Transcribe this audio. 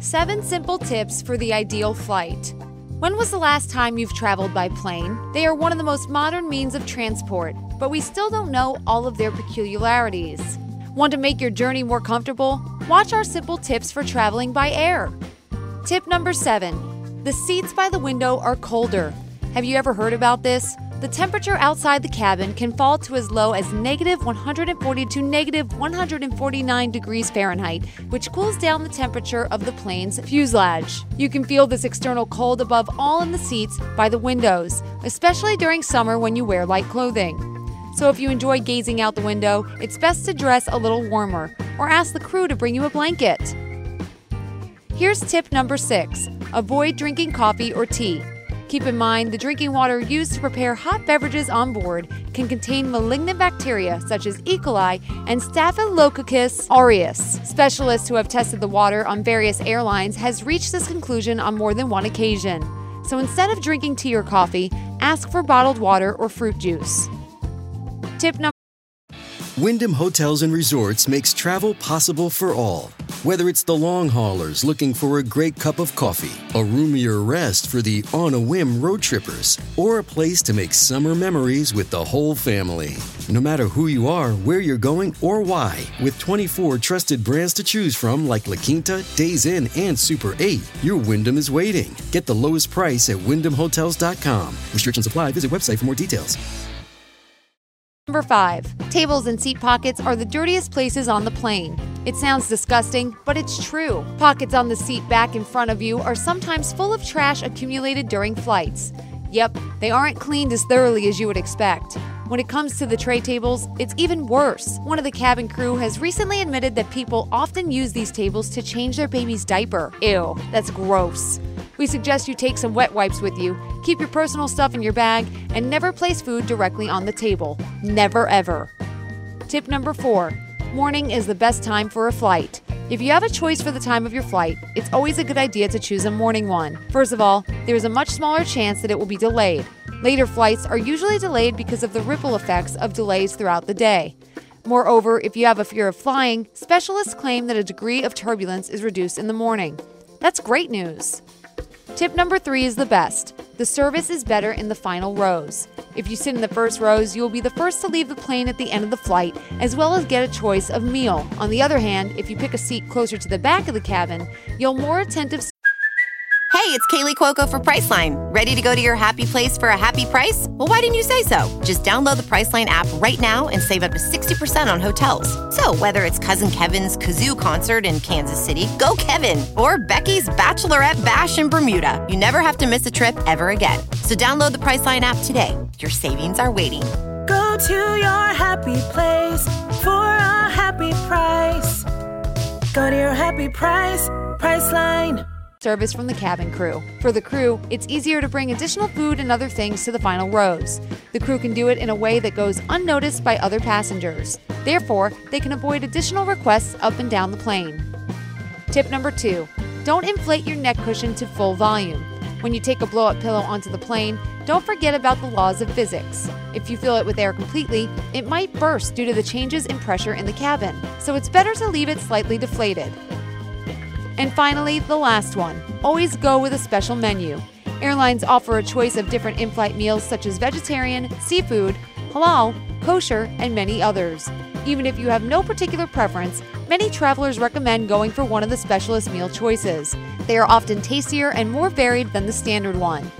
Seven simple tips for the ideal flight. When was the last time you've traveled by plane? They are one of the most modern means of transport, but we still don't know all of their peculiarities. Want to make your journey more comfortable? Watch our simple tips for traveling by air. Tip number seven The seats by the window are colder. Have you ever heard about this? The temperature outside the cabin can fall to as low as negative 140 to negative 149 degrees Fahrenheit, which cools down the temperature of the plane's fuselage. You can feel this external cold above all in the seats by the windows, especially during summer when you wear light clothing. So if you enjoy gazing out the window, it's best to dress a little warmer or ask the crew to bring you a blanket. Here's tip number six avoid drinking coffee or tea. Keep in mind, the drinking water used to prepare hot beverages on board can contain malignant bacteria such as E. coli and Staphylococcus aureus. Specialists who have tested the water on various airlines has reached this conclusion on more than one occasion. So instead of drinking tea or coffee, ask for bottled water or fruit juice. Tip number Wyndham Hotels and Resorts makes travel possible for all. Whether it's the long haulers looking for a great cup of coffee, a roomier rest for the on a whim road trippers, or a place to make summer memories with the whole family. No matter who you are, where you're going, or why, with 24 trusted brands to choose from like La Quinta, Days Inn, and Super 8, your Wyndham is waiting. Get the lowest price at wyndhamhotels.com. Restrictions apply. Visit website for more details. Number five, tables and seat pockets are the dirtiest places on the plane. It sounds disgusting, but it's true. Pockets on the seat back in front of you are sometimes full of trash accumulated during flights. Yep, they aren't cleaned as thoroughly as you would expect. When it comes to the tray tables, it's even worse. One of the cabin crew has recently admitted that people often use these tables to change their baby's diaper. Ew, that's gross. We suggest you take some wet wipes with you, keep your personal stuff in your bag, and never place food directly on the table. Never ever. Tip number four morning is the best time for a flight. If you have a choice for the time of your flight, it's always a good idea to choose a morning one. First of all, there is a much smaller chance that it will be delayed. Later flights are usually delayed because of the ripple effects of delays throughout the day. Moreover, if you have a fear of flying, specialists claim that a degree of turbulence is reduced in the morning. That's great news. Tip number three is the best. The service is better in the final rows. If you sit in the first rows, you will be the first to leave the plane at the end of the flight, as well as get a choice of meal. On the other hand, if you pick a seat closer to the back of the cabin, you'll more attentive. Hey, it's Kaley Cuoco for Priceline. Ready to go to your happy place for a happy price? Well, why didn't you say so? Just download the Priceline app right now and save up to 60% on hotels. So, whether it's Cousin Kevin's Kazoo concert in Kansas City, go Kevin, or Becky's Bachelorette Bash in Bermuda, you never have to miss a trip ever again. So, download the Priceline app today. Your savings are waiting. Go to your happy place for a happy price. Go to your happy price, Priceline. service from the cabin crew. For the crew, it's easier to bring additional food and other things to the final rows. The crew can do it in a way that goes unnoticed by other passengers. Therefore, they can avoid additional requests up and down the plane. Tip number two don't inflate your neck cushion to full volume. When you take a blow up pillow onto the plane, don't forget about the laws of physics. If you fill it with air completely, it might burst due to the changes in pressure in the cabin, so it's better to leave it slightly deflated. And finally, the last one always go with a special menu. Airlines offer a choice of different in flight meals such as vegetarian, seafood, halal, kosher, and many others. Even if you have no particular preference, many travelers recommend going for one of the specialist meal choices. They are often tastier and more varied than the standard one.